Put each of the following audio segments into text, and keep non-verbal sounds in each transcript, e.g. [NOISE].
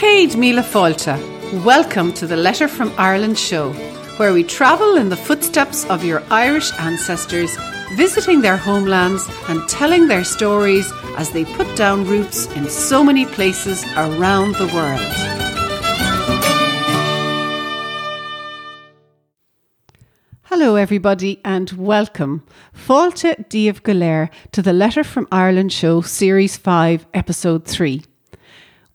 Céad Míle. Welcome to the Letter from Ireland show, where we travel in the footsteps of your Irish ancestors, visiting their homelands and telling their stories as they put down roots in so many places around the world. Hello, everybody, and welcome. Fáilte Díobh Galer to the Letter from Ireland show, Series 5, Episode 3.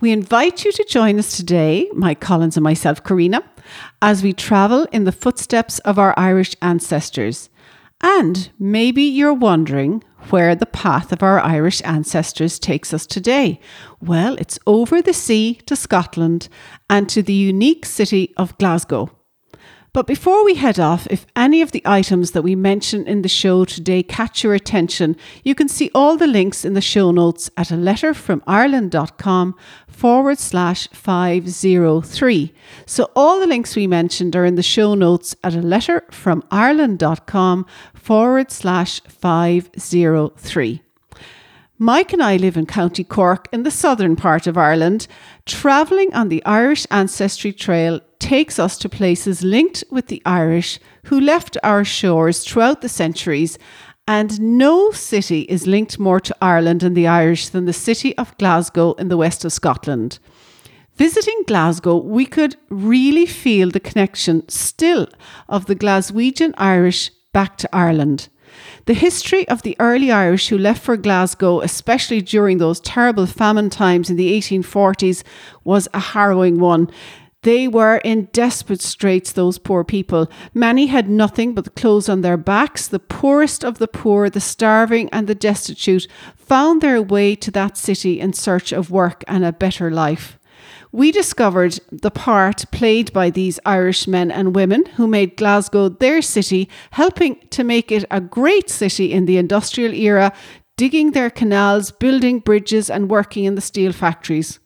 We invite you to join us today, Mike Collins and myself, Karina, as we travel in the footsteps of our Irish ancestors. And maybe you're wondering where the path of our Irish ancestors takes us today. Well, it's over the sea to Scotland and to the unique city of Glasgow. But before we head off, if any of the items that we mention in the show today catch your attention, you can see all the links in the show notes at a letter from Ireland.com forward slash 503. So all the links we mentioned are in the show notes at a letter from Ireland.com forward slash 503. Mike and I live in County Cork in the southern part of Ireland. Travelling on the Irish Ancestry Trail takes us to places linked with the Irish who left our shores throughout the centuries, and no city is linked more to Ireland and the Irish than the city of Glasgow in the west of Scotland. Visiting Glasgow, we could really feel the connection still of the Glaswegian Irish back to Ireland. The history of the early Irish who left for Glasgow, especially during those terrible famine times in the 1840s, was a harrowing one. They were in desperate straits, those poor people. Many had nothing but the clothes on their backs. The poorest of the poor, the starving and the destitute, found their way to that city in search of work and a better life we discovered the part played by these Irish men and women who made Glasgow their city, helping to make it a great city in the industrial era, digging their canals, building bridges, and working in the steel factories.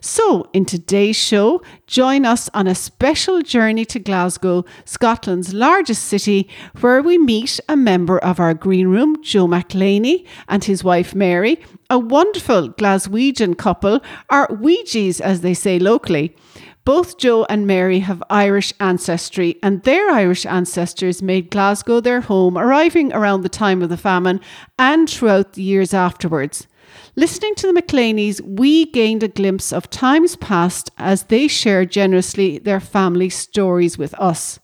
So, in today's show, join us on a special journey to Glasgow, Scotland's largest city, where we meet a member of our green room, Joe McLeany, and his wife Mary, a wonderful Glaswegian couple, or Weegies as they say locally. Both Joe and Mary have Irish ancestry, and their Irish ancestors made Glasgow their home, arriving around the time of the famine and throughout the years afterwards. Listening to the McLeanys, we gained a glimpse of times past as they shared generously their family stories with us.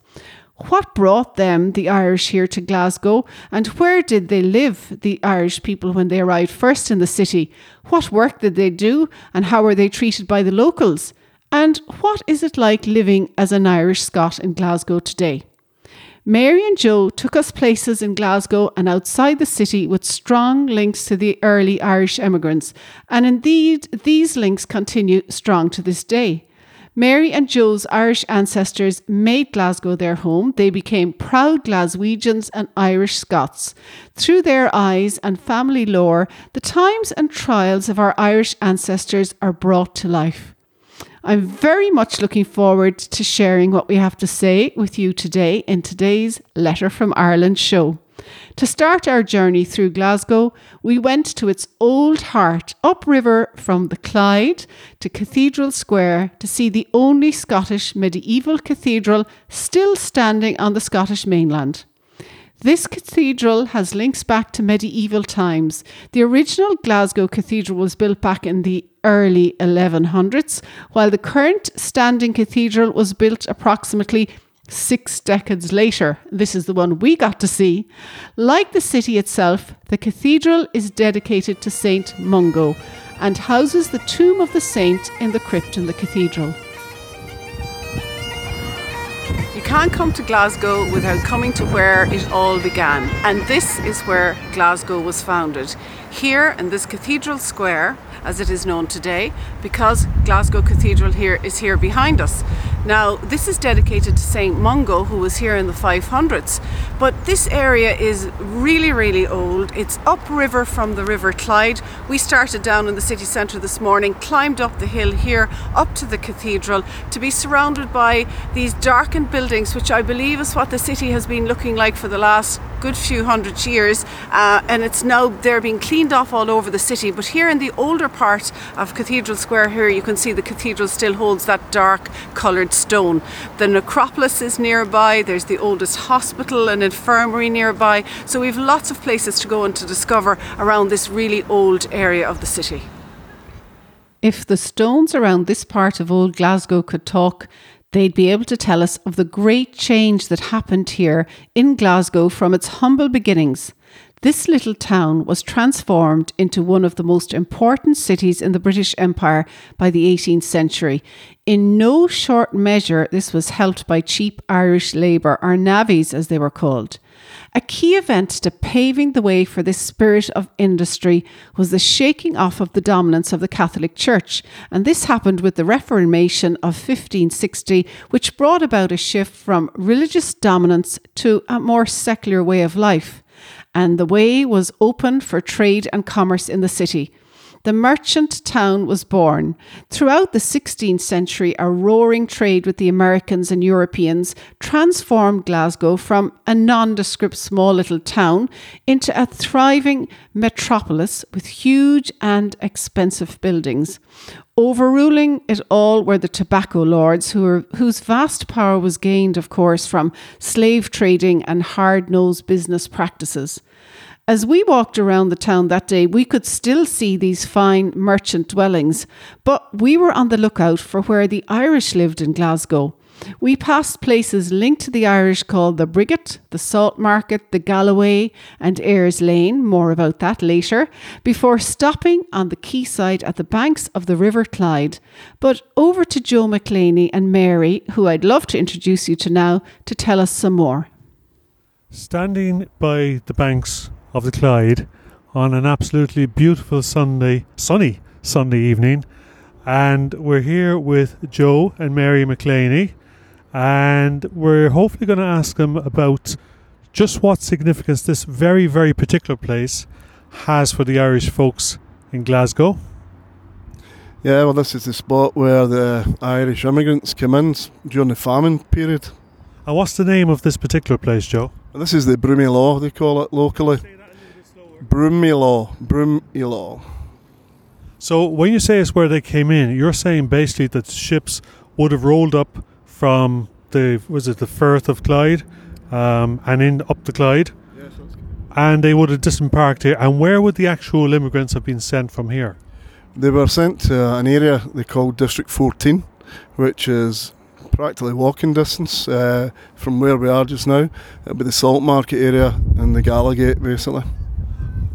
What brought them, the Irish, here to Glasgow, and where did they live, the Irish people, when they arrived first in the city? What work did they do, and how were they treated by the locals? And what is it like living as an Irish Scot in Glasgow today? Mary and Joe took us places in Glasgow and outside the city with strong links to the early Irish emigrants, and indeed these links continue strong to this day. Mary and Joe's Irish ancestors made Glasgow their home. They became proud Glaswegians and Irish Scots. Through their eyes and family lore, the times and trials of our Irish ancestors are brought to life. I'm very much looking forward to sharing what we have to say with you today in today's Letter from Ireland show. To start our journey through Glasgow, we went to its old heart, upriver from the Clyde to Cathedral Square to see the only Scottish medieval cathedral still standing on the Scottish mainland. This cathedral has links back to medieval times. The original Glasgow Cathedral was built back in the early 1100s, while the current standing cathedral was built approximately six decades later. This is the one we got to see. Like the city itself, the cathedral is dedicated to Saint Mungo and houses the tomb of the saint in the crypt in the cathedral. You can't come to Glasgow without coming to where it all began, and this is where Glasgow was founded. Here in this cathedral square, as it is known today, because Glasgow Cathedral here is here behind us. Now, this is dedicated to Saint Mungo, who was here in the 500s, but this area is really, really old. It's upriver from the River Clyde. We started down in the city centre this morning, climbed up the hill here, up to the cathedral, to be surrounded by these darkened buildings, which I believe is what the city has been looking like for the last good few hundred years, uh, and it's now they're being cleaned off all over the city. But here in the older part of Cathedral Square, here you can see the cathedral still holds that dark coloured stone. The necropolis is nearby. There's the oldest hospital and infirmary nearby. So we've lots of places to go and to discover around this really old area of the city. If the stones around this part of old Glasgow could talk, they'd be able to tell us of the great change that happened here in Glasgow from its humble beginnings. This little town was transformed into one of the most important cities in the British Empire by the 18th century. In no short measure, this was helped by cheap Irish labour, or navvies as they were called. A key event to paving the way for this spirit of industry was the shaking off of the dominance of the Catholic Church, and this happened with the Reformation of 1560, which brought about a shift from religious dominance to a more secular way of life. And the way was open for trade and commerce in the city the merchant town was born. Throughout the 16th century, a roaring trade with the Americans and Europeans transformed Glasgow from a nondescript small little town into a thriving metropolis with huge and expensive buildings. Overruling it all were the tobacco lords, who were, whose vast power was gained, of course, from slave trading and hard nosed business practices. As we walked around the town that day, we could still see these fine merchant dwellings, but we were on the lookout for where the Irish lived in Glasgow. We passed places linked to the Irish called the Briggait, the Salt Market, the Galloway, and Aird's Lane, more about that later, before stopping on the quayside at the banks of the River Clyde. But over to Joe McLeany and Mary, who I'd love to introduce you to now, to tell us some more. Standing by the banks of the Clyde on an absolutely beautiful Sunday, sunny Sunday evening. And we're here with Joe and Mary McLeany, and we're hopefully going to ask them about just what significance this very, very particular place has for the Irish folks in Glasgow. Yeah, well, this is the spot where the Irish immigrants came in during the famine period. And what's the name of this particular place, Joe? This is the Broomielaw, they call it locally. Broomielaw. Broomielaw. So when you say it's where they came in, you're saying basically that ships would have rolled up from the was it the Firth of Clyde, um, and in up the Clyde, Yes, and they would have disembarked here. And where would the actual immigrants have been sent from here? They were sent to an area they called District 14, which is practically walking distance uh, from where we are just now. It'll be the Salt Market area and the Gallowgate, basically.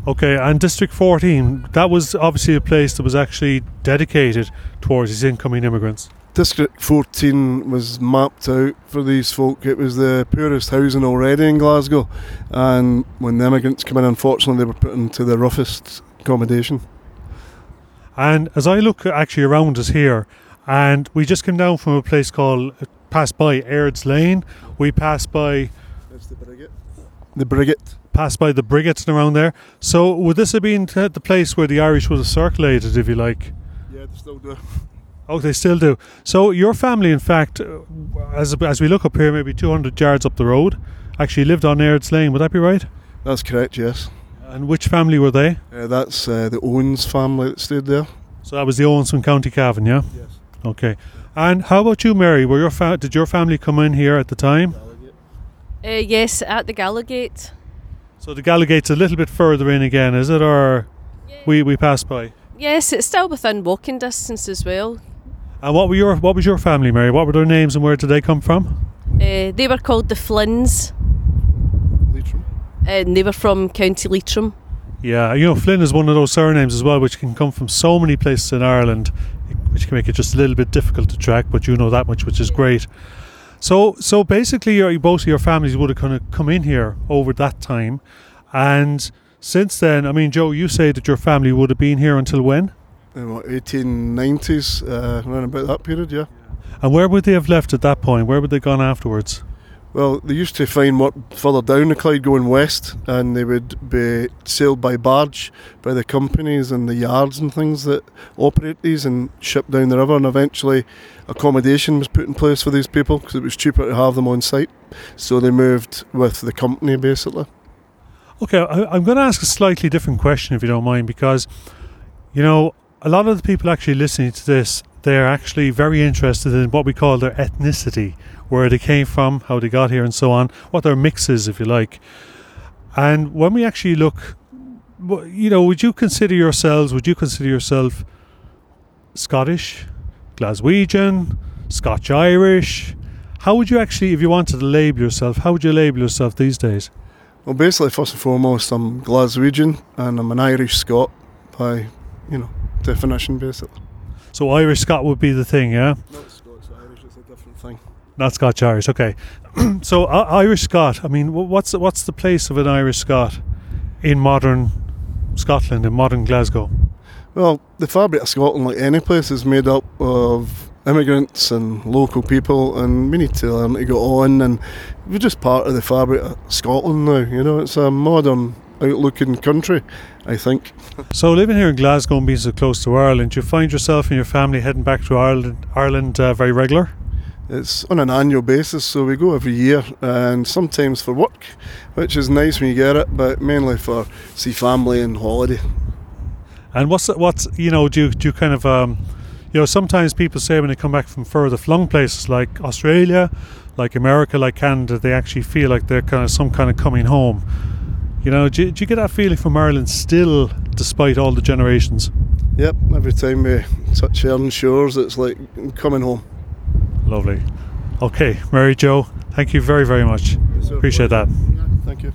Okay, and District 14, that was obviously a place that was actually dedicated towards these incoming immigrants. District 14 was mapped out for these folk. It was the poorest housing already in Glasgow, and when the immigrants came in, unfortunately, they were put into the roughest accommodation. And as I look actually around us here, and we just came down from a place called, passed by Aird's Lane, we passed by That's the Briggait. The Briggait. Passed by the Briggaits and around there. So would this have been the place where the Irish would have circulated, if you like? Yeah, they still do. [LAUGHS] Oh, they still do. So your family, in fact, uh, as as we look up here, maybe 200 yards up the road, actually lived on Aird's Lane. Would that be right? That's correct, yes. And which family were they? Uh, that's uh, the Owens family that stayed there. So that was the Owens from County Cavan, yeah. Yes. Okay. And how about you, Mary? Were your fa- did your family come in here at the time? Uh, yes, at the Gallowgate. So the Gallowgate's a little bit further in again, is it, or we we passed by? Yes, it's still within walking distance as well. And what were your what was your family, Mary? What were their names and where did they come from? Uh, they were called the Flynns, Leitrim. and they were from County Leitrim. Yeah, you know, Flynn is one of those surnames as well, which can come from so many places in Ireland, which can make it just a little bit difficult to track. But you know that much, which is great. So, so basically, your, both of your families would have kind of come in here over that time, and since then, I mean, Joe, you say that your family would have been here until when? What, 1890s, uh, around about that period, yeah. And where would they have left at that point? Where would they gone afterwards? Well, they used to find work further down the Clyde going west, and they would be sailed by barge by the companies and the yards and things that operate these and shipped down the river. And eventually, accommodation was put in place for these people because it was cheaper to have them on site. So they moved with the company basically. Okay, I'm going to ask a slightly different question if you don't mind, because you know a lot of the people actually listening to this, they're actually very interested in what we call their ethnicity, where they came from, how they got here, and so on, what their mix is, if you like. And when we actually look, you know, would you consider yourselves? Would you consider yourself Scottish, Glaswegian, Scotch Irish? How would you actually, if you wanted to label yourself, how would you label yourself these days? Well, basically, first and foremost, I'm Glaswegian and I'm an Irish Scot by, you know, definition, basically. So Irish Scot would be the thing, yeah? Not Scots Irish, it's a different thing. Not Scotch Irish, okay. [CLEARS THROAT] so uh, Irish Scot. I mean, what's what's the place of an Irish Scot in modern Scotland, in modern Glasgow? Well, the fabric of Scotland, like any place, is made up of immigrants and local people, and we need to learn to go on. And we're just part of the fabric of Scotland now. You know, it's a modern outlooking country, I think. So living here in Glasgow and being so close to Ireland, you find yourself and your family heading back to Ireland, Ireland uh, very regular. It's on an annual basis, so we go every year, and sometimes for work, which is nice when you get it, but mainly for see family and holiday. And what's what's you know do you, do you kind of um, you know sometimes people say when they come back from further flung places like Australia, like America, like Canada, they actually feel like they're kind of some kind of coming home. You know, do, you- do you get that feeling from Ireland still, despite all the generations? Yep, every time we touch Erin shores, it's like coming home. Lovely. Okay, Mary Joe, thank you very very much. Appreciate that. Thank you.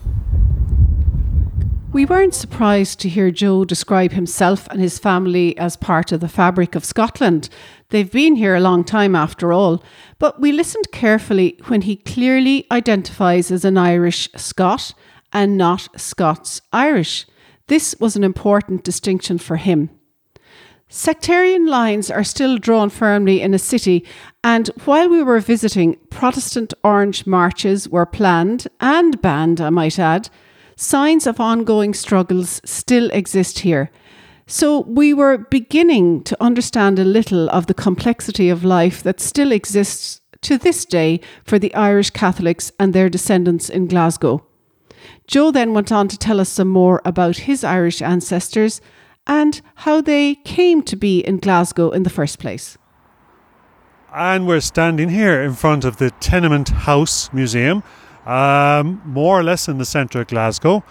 We weren't surprised to hear Joe describe himself and his family as part of the fabric of Scotland. They've been here a long time after all, but we listened carefully when he clearly identifies as an Irish Scot and not Scots Irish. This was an important distinction for him. Sectarian lines are still drawn firmly in a city, and while we were visiting, Protestant orange marches were planned and banned, I might add. Signs of ongoing struggles still exist here. So we were beginning to understand a little of the complexity of life that still exists to this day for the Irish Catholics and their descendants in Glasgow. Joe then went on to tell us some more about his Irish ancestors and how they came to be in Glasgow in the first place. And we're standing here in front of the Tenement House Museum, um, more or less in the centre of Glasgow.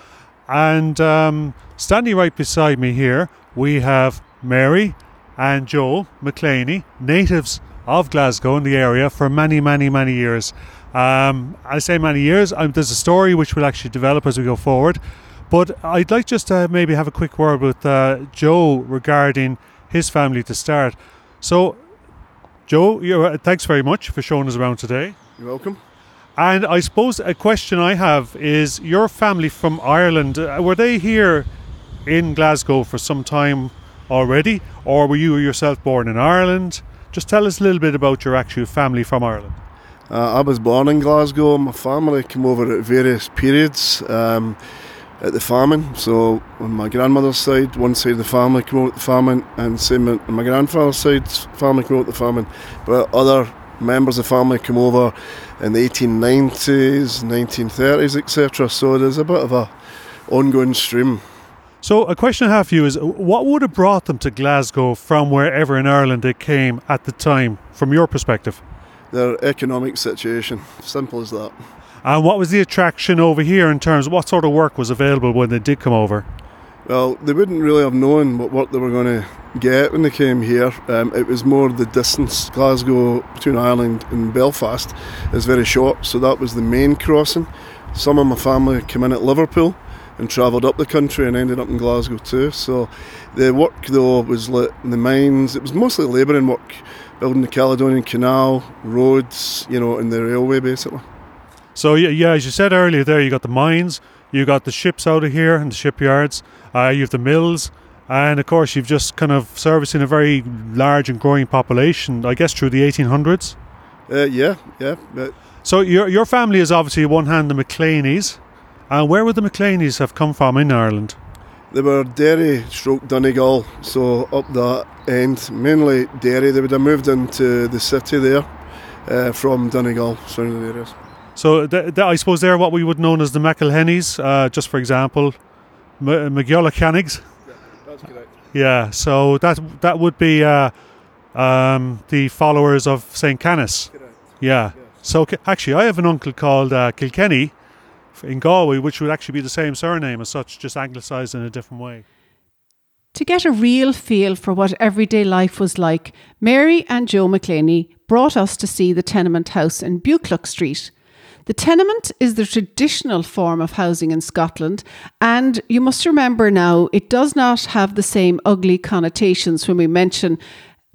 And um, standing right beside me here, we have Mary and Joe McClaney, natives of Glasgow in the area for many, many, many years. Um, I say many years. Um, there's a story which will actually develop as we go forward. But I'd like just to maybe have a quick word with uh, Joe regarding his family to start. So, Joe, uh, thanks very much for showing us around today. You're welcome. And I suppose a question I have is your family from Ireland, uh, were they here in Glasgow for some time already? Or were you yourself born in Ireland? Just tell us a little bit about your actual family from Ireland. Uh, I was born in Glasgow. My family came over at various periods um, at the farming. So on my grandmother's side, one side of the family came at the farming, and same on my grandfather's side, family came at the famine. But other members of the family came over in the 1890s, 1930s, etc. So there's a bit of a ongoing stream. So, a question I have for you is what would have brought them to Glasgow from wherever in Ireland they came at the time, from your perspective? Their economic situation, simple as that. And what was the attraction over here in terms of what sort of work was available when they did come over? Well, they wouldn't really have known what work they were going to get when they came here. Um, it was more the distance. Glasgow between Ireland and Belfast is very short, so that was the main crossing. Some of my family came in at Liverpool and travelled up the country and ended up in Glasgow too. So the work though was like in the mines. It was mostly labouring work, building the Caledonian Canal, roads, you know, and the railway basically. So yeah, yeah, as you said earlier, there you got the mines, you got the ships out of here and the shipyards, uh, you have the mills, and of course you've just kind of servicing a very large and growing population. I guess through the 1800s. Uh, yeah, yeah. So your your family is obviously one hand the McLeanies, and where would the McLeanies have come from in Ireland? They were Derry stroke Donegal, so up that end, mainly Derry. They would have moved into the city there uh, from Donegal, surrounding areas. So I suppose they're what we would know as the McElhennys, uh, just for example, M-. That's correct. Yeah, so that that would be uh, um, the followers of St. Canice. Yeah. So actually, I have an uncle called uh, Kilkenny in Galway, which would actually be the same surname as such, just anglicised in a different way. To get a real feel for what everyday life was like, Mary and Joe McLeany brought us to see the tenement house in Buccleuch Street. The tenement is the traditional form of housing in Scotland, and you must remember now it does not have the same ugly connotations when we mention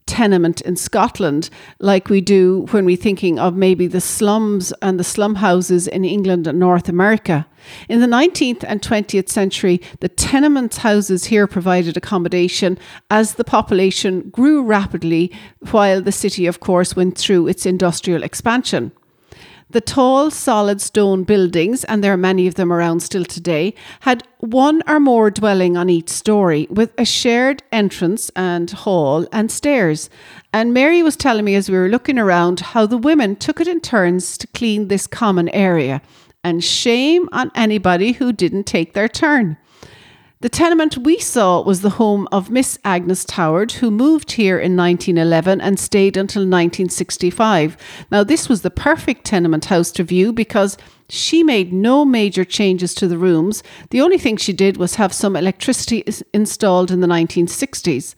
tenement in Scotland like we do when we're thinking of maybe the slums and the slum houses in England and North America. In the 19th and 20th century, the tenement houses here provided accommodation as the population grew rapidly, while the city, of course, went through its industrial expansion. The tall, solid stone buildings, and there are many of them around still today, had one or more dwelling on each story with a shared entrance and hall and stairs. And Mary was telling me as we were looking around how the women took it in turns to clean this common area. And shame on anybody who didn't take their turn. The tenement we saw was the home of Miss Agnes Toward, who moved here in 1911 and stayed until 1965. Now, this was the perfect tenement house to view because she made no major changes to the rooms. The only thing she did was have some electricity installed in the 1960s.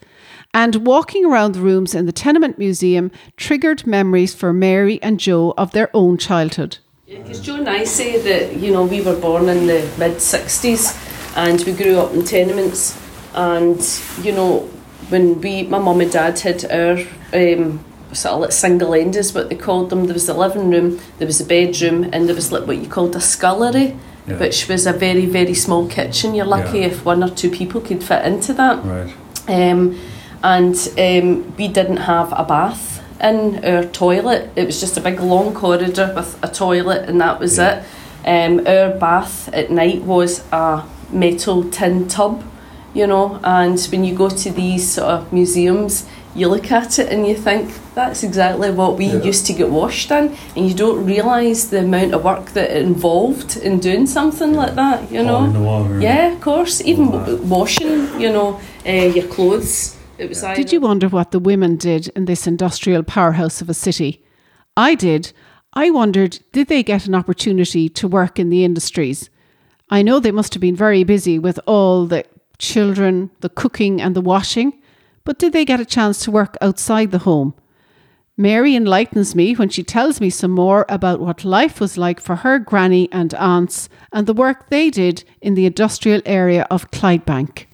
And walking around the rooms in the Tenement Museum triggered memories for Mary and Joe of their own childhood. Because Joe and I say that, you know, we were born in the mid 60s and we grew up in tenements. And, you know, when we, my mum and dad had our um, sort of like single end is what they called them. There was the living room, there was a bedroom, and there was like what you called a scullery, Yeah. which was a very, very small kitchen. You're lucky Yeah. if one or two people could fit into that. Right. Um, and um, we didn't have a bath in our toilet. It was just a big long corridor with a toilet, and that was Yeah. it. Um, our bath at night was a metal tin tub, you know. And when you go to these sort of museums, you look at it and you think that's exactly what we Yeah. used to get washed in, and you don't realise the amount of work that it involved in doing something like that, you know. Hole the wall. Yeah, of course. Even w- washing, you know, uh, your clothes. It was. Did you wonder what the women did in this industrial powerhouse of a city? I did. I wondered, did they get an opportunity to work in the industries? I know they must have been very busy with all the children, the cooking, and the washing, but did they get a chance to work outside the home? Mary enlightens me when she tells me some more about what life was like for her granny and aunts and the work they did in the industrial area of Clydebank.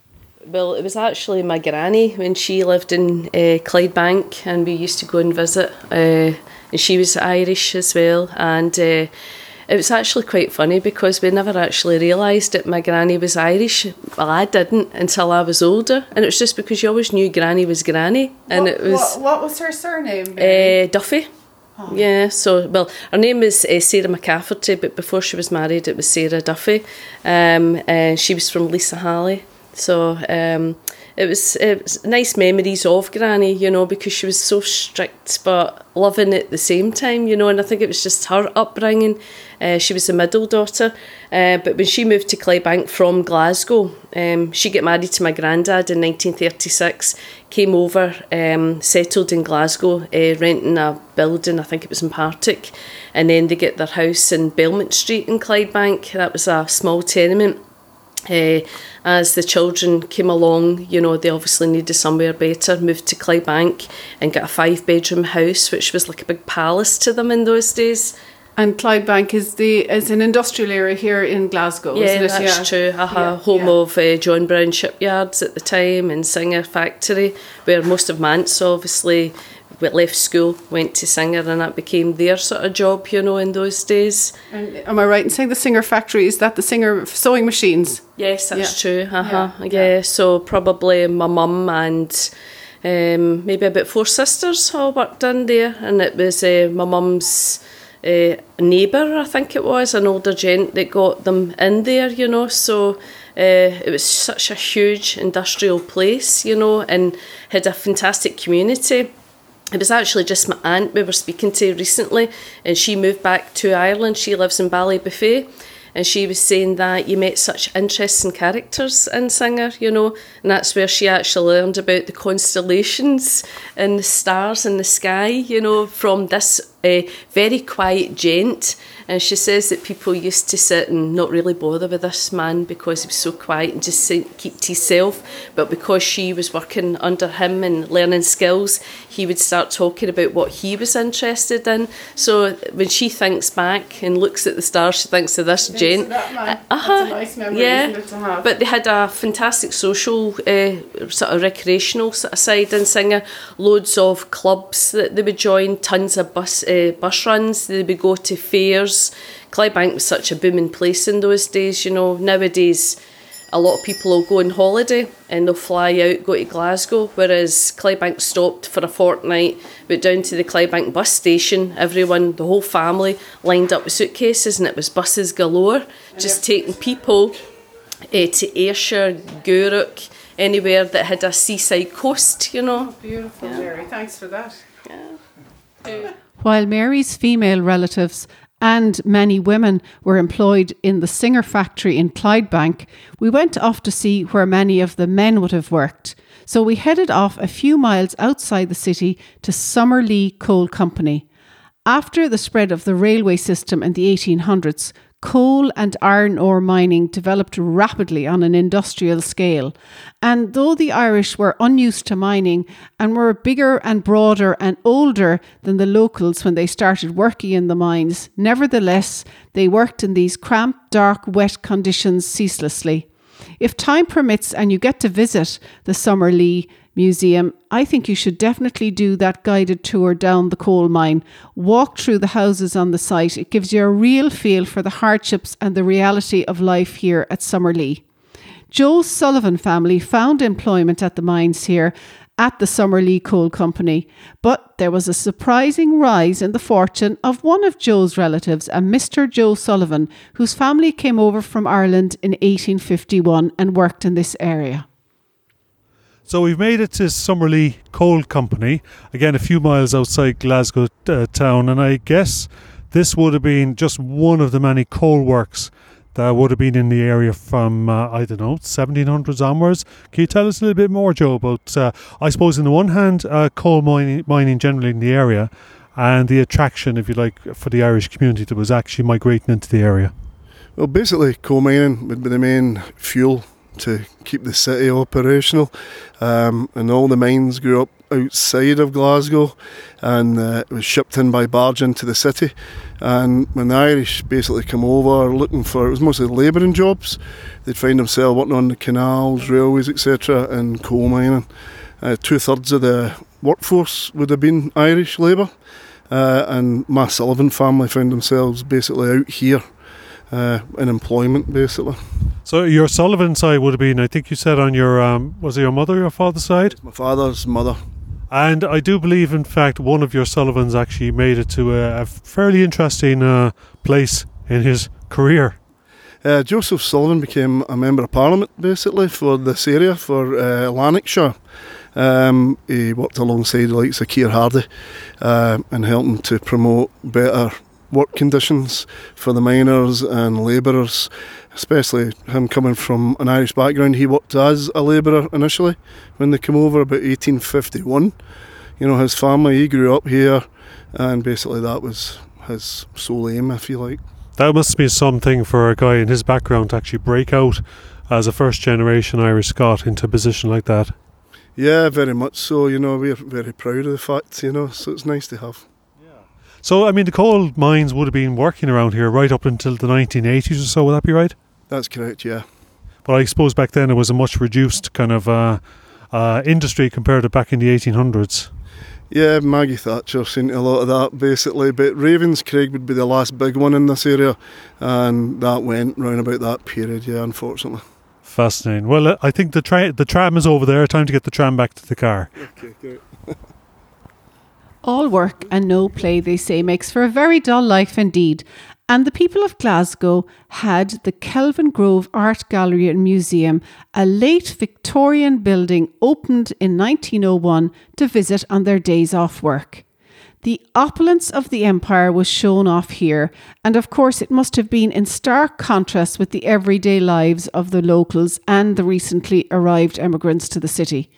Well, it was actually my granny when she lived in uh, Clydebank, and we used to go and visit. Uh, and she was Irish as well, and uh, it was actually quite funny because we never actually realised that my granny was Irish. Well, I didn't until I was older, and it was just because you always knew granny was granny, and it was. what was her surname? Uh, Duffy. Yeah, so, well, her name was uh, Sarah McCafferty, but before she was married, it was Sarah Duffy. Um, and she was from Lisahally. So um, it, was, it was nice memories of Granny, you know, because she was so strict but loving at the same time, you know, and I think it was just her upbringing. Uh, she was the middle daughter, uh, but when she moved to Clydebank from Glasgow, um, she got married to my granddad in 1936, came over, um, settled in Glasgow, uh, renting a building, I think it was in Partick, and then they get their house in Belmont Street in Clydebank. That was a small tenement. Uh, as the children came along, you know, they obviously needed somewhere better, moved to Clydebank and got a five bedroom house, which was like a big palace to them in those days. And Clydebank is the is an industrial area here in Glasgow, Yeah, isn't it? that's true. Uh-huh. Yeah, Home yeah. of uh, John Brown Shipyards at the time and Singer Factory, where most of Mance obviously w- left school, went to Singer, and that became their sort of job, you know, in those days. And am I right in saying the Singer factory is that the Singer sewing machines? Yes, that's Yeah. true. Uh-huh. Yeah, Yeah, so probably my mum and um, maybe about four sisters all worked in there, and it was uh, my mum's uh, neighbour, I think it was, an older gent that got them in there, you know. So uh, it was such a huge industrial place, you know, and had a fantastic community. It was actually just my aunt we were speaking to recently, and she moved back to Ireland. She lives in Ballybofey, and she was saying that you met such interesting characters in Singer, you know, and that's where she actually learned about the constellations and the stars in the sky, you know, from this uh, very quiet gent and she says that people used to sit and not really bother with this man because he was so quiet and just keep to himself. But because she was working under him and learning skills, he would start talking about what he was interested in. So when she thinks back and looks at the stars, she thinks of this gent. Uh huh. Nice memory, yeah. But they had a fantastic social, uh, sort of recreational sort of side in Singer. Loads of clubs that they would join, tons of bus uh, bus runs. They would go to fairs. Clydebank was such a booming place in those days, you know. Nowadays, a lot of people will go on holiday and they'll fly out, go to Glasgow, whereas Clydebank stopped for a fortnight, went down to the Clydebank bus station. Everyone, the whole family, lined up with suitcases and it was buses galore, just taking people uh, to Ayrshire, Gourock, anywhere that had a seaside coast, you know. Oh, beautiful, yeah. Mary. Thanks for that. Yeah. While Mary's female relatives and many women were employed in the Singer factory in Clydebank, we went off to see where many of the men would have worked. So we headed off a few miles outside the city to Summerlee Coal Company. After the spread of the railway system in the 1800s, coal and iron ore mining developed rapidly on an industrial scale. And though the Irish were unused to mining and were bigger and broader and older than the locals when they started working in the mines, nevertheless, they worked in these cramped, dark, wet conditions ceaselessly. If time permits and you get to visit the Summerlee Museum, I think you should definitely do that guided tour down the coal mine. Walk through the houses on the site. It gives you a real feel for the hardships and the reality of life here at Summerlee. Joe Sullivan family found employment at the mines here at the Summerlee Coal Company, but there was a surprising rise in the fortune of one of Joe's relatives, a Mr. Joe Sullivan, whose family came over from Ireland in 1851 and worked in this area. So we've made it to Summerlee Coal Company, again a few miles outside Glasgow uh, town, and I guess this would have been just one of the many coal works that would have been in the area from uh, I don't know 1700s onwards. Can you tell us a little bit more, Joe, about uh, I suppose on the one hand uh, coal mining, mining generally in the area, and the attraction, if you like, for the Irish community that was actually migrating into the area. Well, basically, coal mining would be the main fuel to keep the city operational. Um, and all the mines grew up outside of Glasgow and uh, it was shipped in by barge into the city. And when the Irish basically come over looking for, it was mostly labouring jobs, they'd find themselves working on the canals, railways, etc., and coal mining. Uh, Two thirds of the workforce would have been Irish labour. Uh, and my Sullivan family found themselves basically out here uh, in employment, basically. So your Sullivan side would have been, I think you said on your, um, was it your mother, your father's side? My father's mother. And I do believe, in fact, one of your Sullivans actually made it to a, a fairly interesting uh, place in his career. Uh, Joseph Sullivan became a member of Parliament basically for this area for uh, Lanarkshire. Um, he worked alongside the likes of Keir Hardie uh, and helping to promote better work conditions for the miners and labourers, especially him coming from an Irish background. He worked as a labourer initially when they came over about 1851. You know, his family, he grew up here, and basically that was his sole aim, if you like. That must be something for a guy in his background to actually break out as a first generation Irish Scot into a position like that. Yeah, very much so. You know, we're very proud of the fact, you know, so it's nice to have. So, I mean, the coal mines would have been working around here right up until the 1980s or so, would that be right? That's correct, yeah. But I suppose back then it was a much reduced kind of uh, uh, industry compared to back in the 1800s. Yeah, Maggie Thatcher seen a lot of that basically, but Ravenscraig would be the last big one in this area, and that went round about that period, yeah, unfortunately. Fascinating. Well, uh, I think the, tra- the tram is over there. Time to get the tram back to the car. Okay, great. [LAUGHS] All work and no play, they say, makes for a very dull life indeed. And the people of Glasgow had the Kelvingrove Art Gallery and Museum, a late Victorian building opened in 1901 to visit on their days off work. The opulence of the empire was shown off here, and of course, it must have been in stark contrast with the everyday lives of the locals and the recently arrived emigrants to the city.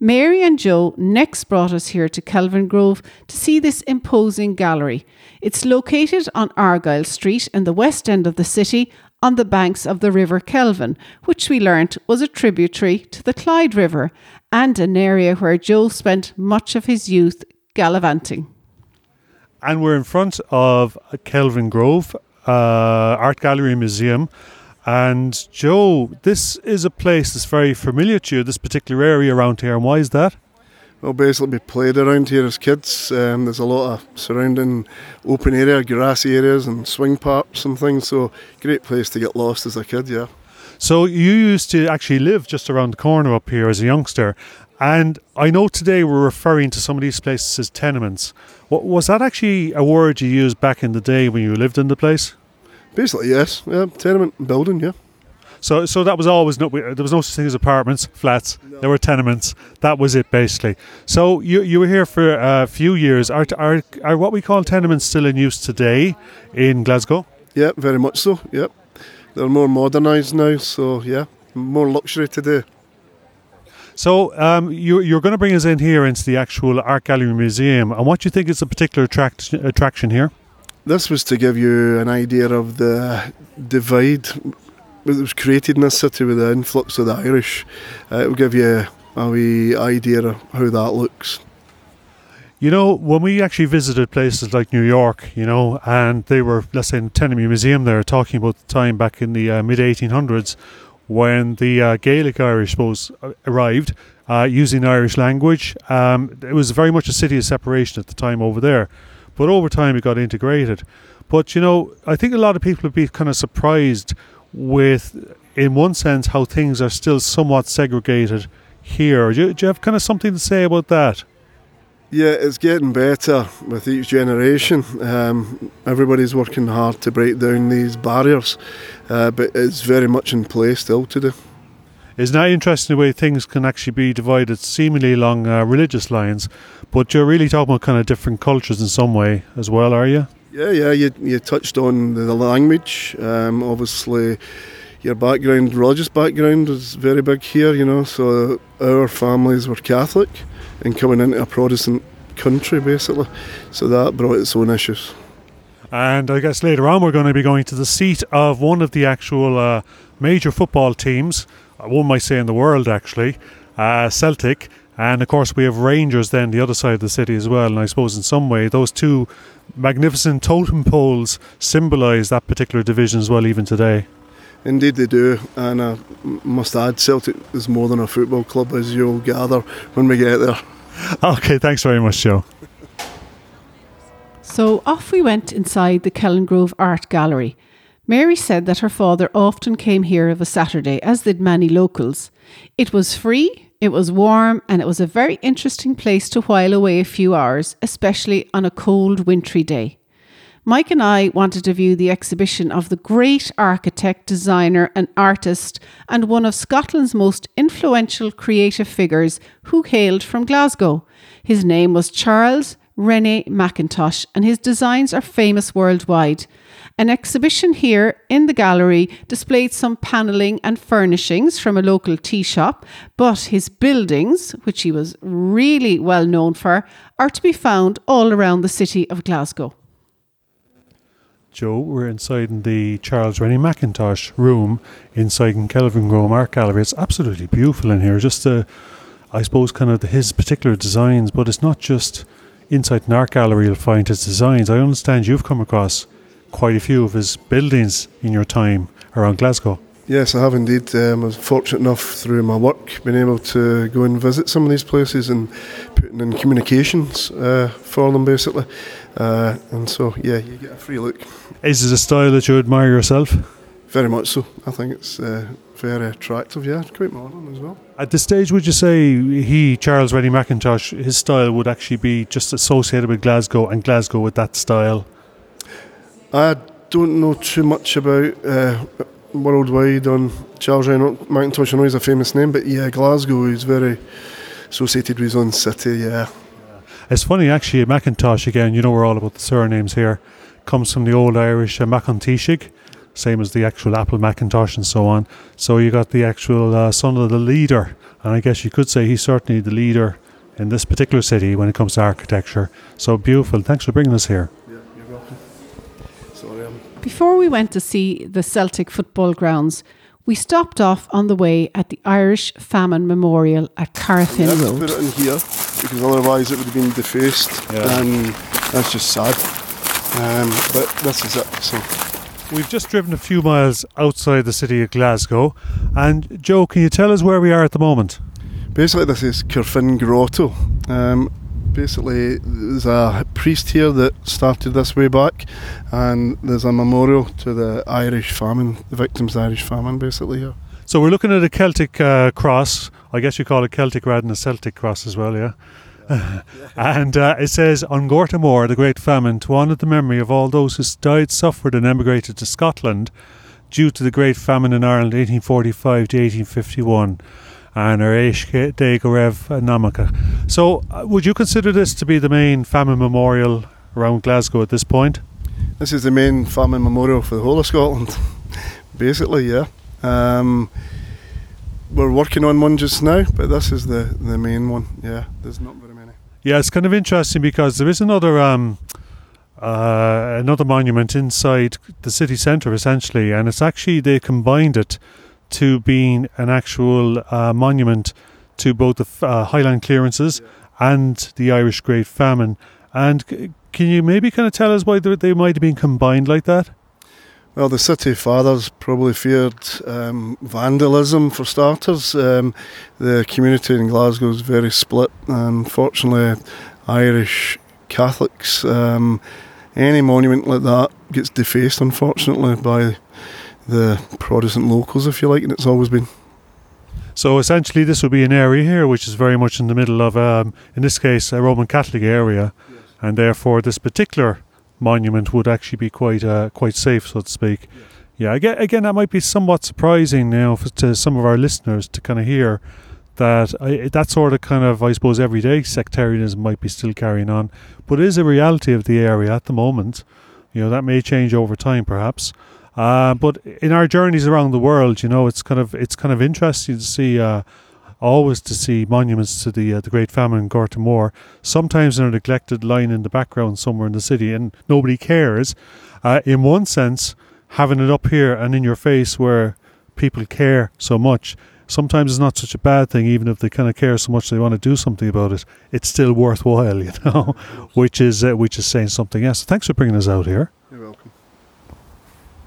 Mary and Joe next brought us here to Kelvingrove to see this imposing gallery. It's located on Argyle Street in the west end of the city on the banks of the River Kelvin, which we learnt was a tributary to the Clyde River and an area where Joe spent much of his youth gallivanting and we're in front of Kelvingrove uh, Art Gallery Museum. And Joe, this is a place that's very familiar to you, this particular area around here. And why is that? Well, basically, we played around here as kids. Um, there's a lot of surrounding open area, grassy areas, and swing parks and things. So, great place to get lost as a kid, yeah. So, you used to actually live just around the corner up here as a youngster. And I know today we're referring to some of these places as tenements. What, was that actually a word you used back in the day when you lived in the place? Basically, yes. Yeah, tenement building, yeah. So, so that was always no. There was no such thing as apartments, flats. No. There were tenements. That was it, basically. So you you were here for a few years. Are, are are what we call tenements still in use today in Glasgow? Yeah, very much so. Yep, they're more modernised now. So yeah, more luxury today. So um, you, you're going to bring us in here into the actual Art Gallery Museum, and what do you think is a particular attract, attraction here? This was to give you an idea of the divide that was created in this city with the influx of the Irish. Uh, it will give you a wee idea of how that looks. You know, when we actually visited places like New York, you know, and they were, let's say, in Tenement Museum there, talking about the time back in the uh, mid 1800s when the uh, Gaelic Irish, suppose, uh, arrived uh, using Irish language. Um, it was very much a city of separation at the time over there, but over time it got integrated. But you know, I think a lot of people would be kind of surprised with, in one sense, how things are still somewhat segregated here. Do you, do you have kind of something to say about that? Yeah, it's getting better with each generation. Um, everybody's working hard to break down these barriers, uh, but it's very much in place still to do. Isn't that interesting the way things can actually be divided seemingly along uh, religious lines, but you're really talking about kind of different cultures in some way as well, are you? Yeah, yeah, you, you touched on the language. Um, obviously, your background, religious background, is very big here, you know, so our families were Catholic and coming into a Protestant country basically. So that brought its own issues. And I guess later on we're going to be going to the seat of one of the actual uh, major football teams, one might say in the world actually, uh, Celtic. And of course, we have Rangers then the other side of the city as well. And I suppose in some way, those two magnificent totem poles symbolise that particular division as well, even today. Indeed, they do, and I must add, Celtic is more than a football club, as you'll gather when we get there. Okay, thanks very much, Joe. So off we went inside the Kelvingrove Art Gallery. Mary said that her father often came here of a Saturday, as did many locals. It was free, it was warm, and it was a very interesting place to while away a few hours, especially on a cold, wintry day. Mike and I wanted to view the exhibition of the great architect, designer, and artist, and one of Scotland's most influential creative figures who hailed from Glasgow. His name was Charles Rennie Mackintosh, and his designs are famous worldwide. An exhibition here in the gallery displayed some panelling and furnishings from a local tea shop, but his buildings, which he was really well known for, are to be found all around the city of Glasgow. Joe, we're inside in the Charles Rennie Mackintosh room inside in Kelvingrove Art Gallery. It's absolutely beautiful in here. Just, uh, I suppose, kind of the, his particular designs, but it's not just inside an art gallery you'll find his designs. I understand you've come across quite a few of his buildings in your time around Glasgow. Yes, I have indeed. Um, I was fortunate enough through my work being able to go and visit some of these places and putting in communications uh, for them basically. Uh, and so, yeah, you get a free look. Is it a style that you admire yourself? Very much so. I think it's uh, very attractive, yeah, quite modern as well. At this stage, would you say he, Charles Rennie Mackintosh, his style would actually be just associated with Glasgow and Glasgow with that style? I don't know too much about uh, worldwide on Charles Reinhardt Mackintosh. I know he's a famous name, but yeah, Glasgow is very associated with his own city. Yeah. It's funny actually, Mackintosh again. You know we're all about the surnames here. Comes from the old Irish uh, same as the actual Apple Macintosh and so on. So you got the actual uh, son of the leader, and I guess you could say he's certainly the leader in this particular city when it comes to architecture. So beautiful. Thanks for bringing us here. Before we went to see the Celtic football grounds, we stopped off on the way at the Irish Famine Memorial at I Carafin have Road. put it in here because otherwise it would have been defaced, Yeah. and that's just sad. Um, but this is it. So We've just driven a few miles outside the city of Glasgow. And Joe, can you tell us where we are at the moment? basically, this is Carfin Grotto. Um, basically, there's a priest here that started this way back, and there's a memorial to the Irish famine, the victims of the Irish famine, basically here. So we're looking at a Celtic uh, cross. I guess you call it Celtic rather than a Celtic cross as well, yeah? [LAUGHS] and uh, it says, An Gorta Mór, the great famine, to honour the memory of all those who died, suffered, and emigrated to Scotland due to the great famine in Ireland 1845 to 1851. And our Eish De Gorev Namaka. So, uh, would you consider this to be the main famine memorial around Glasgow at this point? This is the main famine memorial for the whole of Scotland, [LAUGHS] basically, yeah. Um, we're working on one just now, but this is the, the main one, yeah. There's not very many. Yeah, it's kind of interesting because there is another um, uh, another monument inside the city centre, essentially, and it's actually they combined it to being an actual uh, monument to both the uh, Highland clearances and the Irish Great Famine. And c- can you maybe kind of tell us why they, might have been combined like that? Well, the city fathers probably feared um, vandalism for starters. Um, the community in Glasgow is very split. Unfortunately, Irish Catholics, um, any monument like that gets defaced, unfortunately, by the Protestant locals, if you like, and it's always been. So essentially, this would be an area here which is very much in the middle of, um, in this case, a Roman Catholic area, and therefore this particular monument would actually be quite uh, quite safe, so to speak. Yeah, again, again, that might be somewhat surprising now for, to some of our listeners to kind of hear that I, that sort of kind of, I suppose, everyday sectarianism might be still carrying on, but it is a reality of the area at the moment. You know, that may change over time, perhaps. Uh, but in our journeys around the world, you know, it's kind of it's kind of interesting to see, uh, always to see monuments to the uh, the Great Famine in Gorta Mór. Sometimes in a neglected line in the background somewhere in the city, and nobody cares. Uh, in one sense, having it up here and in your face where people care so much, sometimes it's not such a bad thing. Even if they kind of care so much they want to do something about it, it's still worthwhile, [LAUGHS] you know. which is uh, which is saying something else. Thanks for bringing us out here.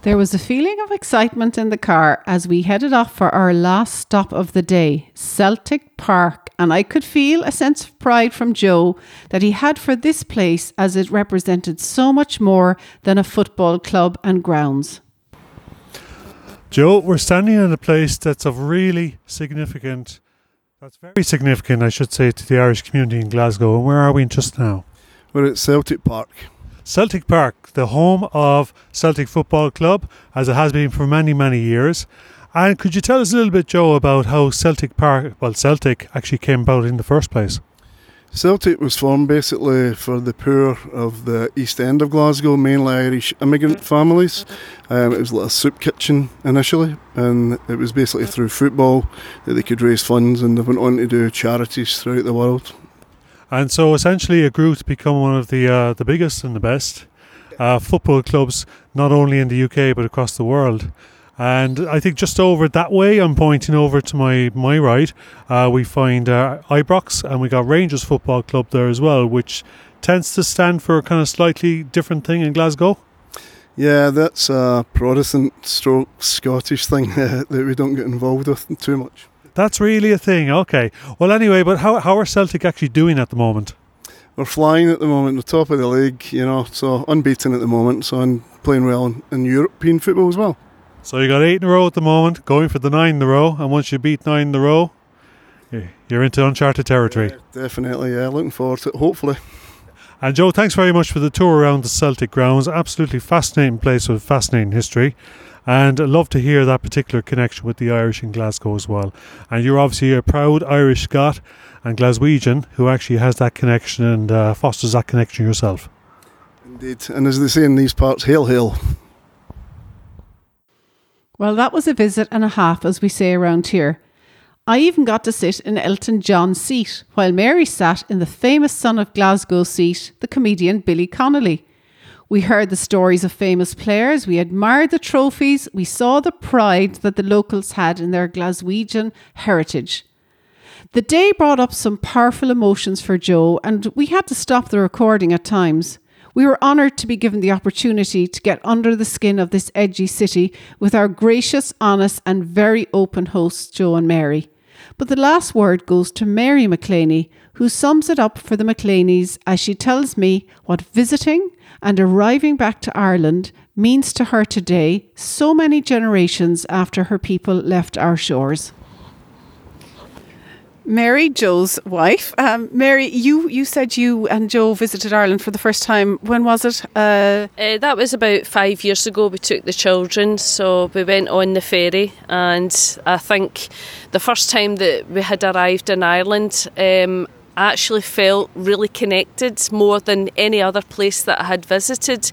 You're welcome. There was a feeling of excitement in the car as we headed off for our last stop of the day, Celtic Park, and I could feel a sense of pride from Joe that he had for this place as it represented so much more than a football club and grounds. Joe, we're standing in a place that's of really significant, that's very significant, I should say, to the Irish community in Glasgow. And where are we just now? We're at Celtic Park. Celtic Park, the home of Celtic Football Club, as it has been for many, many years. And could you tell us a little bit, Joe, about how Celtic Park, well, Celtic actually came about in the first place? Celtic was formed basically for the poor of the east end of Glasgow, mainly Irish immigrant families. Um, it was like a soup kitchen initially, and it was basically through football that they could raise funds, and they went on to do charities throughout the world. And so essentially it grew to become one of the uh, the biggest and the best uh, football clubs, not only in the UK but across the world. And I think just over that way, I'm pointing over to my my right, uh, we find uh, Ibrox, and we got Rangers Football Club there as well, which tends to stand for a kind of slightly different thing in Glasgow. Yeah, that's a Protestant stroke Scottish thing [LAUGHS] that we don't get involved with too much. That's really a thing. Okay. Well, anyway, but how how are Celtic actually doing at the moment? We're flying at the moment, the top of the league, you know, so unbeaten at the moment, so I'm playing well in, in European football as well. So you got eight in a row at the moment, going for the nine in a row, and once you beat nine in a row, you're into uncharted territory. Definitely, yeah, looking forward to it, hopefully. And Joe, thanks very much for the tour around the Celtic grounds. Absolutely fascinating place with fascinating history. And I'd love to hear that particular connection with the Irish in Glasgow as well. And you're obviously a proud Irish Scot and Glaswegian who actually has that connection and uh, fosters that connection yourself. Indeed. And as they say in these parts, hail, hail. Well, that was a visit and a half, as we say around here. I even got to sit in Elton John's seat, while Mary sat in the famous son of Glasgow seat, the comedian Billy Connolly. We heard the stories of famous players, we admired the trophies, we saw the pride that the locals had in their Glaswegian heritage. The day brought up some powerful emotions for Joe, and we had to stop the recording at times. We were honoured to be given the opportunity to get under the skin of this edgy city with our gracious, honest, and very open hosts, Joe and Mary. But the last word goes to Mary McClaney, who sums it up for the McClaneys as she tells me what visiting and arriving back to Ireland means to her today, so many generations after her people left our shores. Mary, Joe's wife. Um, Mary, you, you said you and Joe visited Ireland for the first time. When was it? Uh, uh, that was about five years ago. We took the children, so we went on the ferry, and I think the first time that we had arrived in Ireland, um, I actually felt really connected more than any other place that I had visited.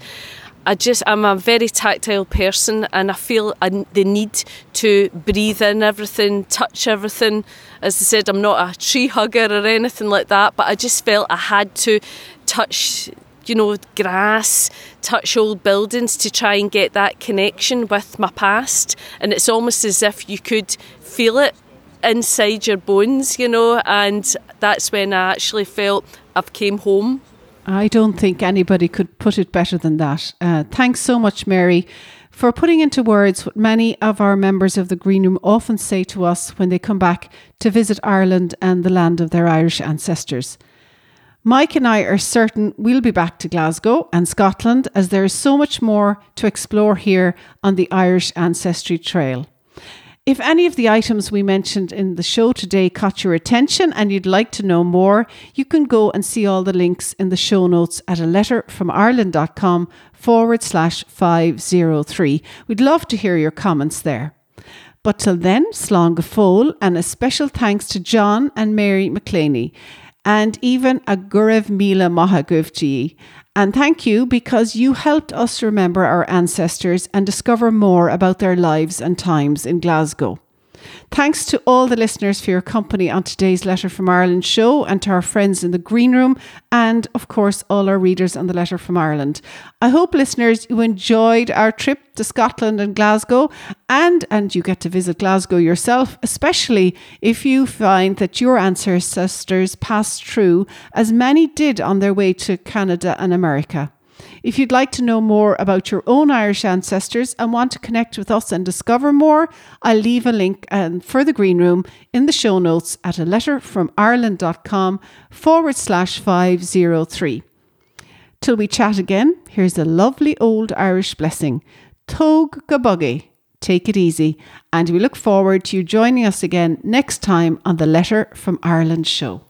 I just I'm a very tactile person and I feel I, the need to breathe in everything, touch everything. As I said, I'm not a tree hugger or anything like that, but I just felt I had to touch you know, grass, touch old buildings to try and get that connection with my past. And it's almost as if you could feel it inside your bones, you know, and that's when I actually felt I've came home I don't think anybody could put it better than that. Uh, thanks so much, Mary, for putting into words what many of our members of the Green Room often say to us when they come back to visit Ireland and the land of their Irish ancestors. Mike and I are certain we'll be back to Glasgow and Scotland as there is so much more to explore here on the Irish Ancestry Trail. If any of the items we mentioned in the show today caught your attention and you'd like to know more, you can go and see all the links in the show notes at a letter from Ireland.com forward slash 503. We'd love to hear your comments there. But till then, slán go and a special thanks to John and Mary McClaney, and even a go raibh míle maith agaibh and thank you because you helped us remember our ancestors and discover more about their lives and times in Glasgow. Thanks to all the listeners for your company on today's Letter from Ireland show and to our friends in the Green Room and, of course, all our readers on the Letter from Ireland. I hope, listeners, you enjoyed our trip to Scotland and Glasgow and, and you get to visit Glasgow yourself, especially if you find that your ancestors passed through as many did on their way to Canada and America. If you'd like to know more about your own Irish ancestors and want to connect with us and discover more, I'll leave a link um, for the Green Room in the show notes at a letter from Ireland.com forward slash 503. Till we chat again, here's a lovely old Irish blessing. Tóg go bog é. Take it easy, and we look forward to you joining us again next time on the Letter from Ireland show.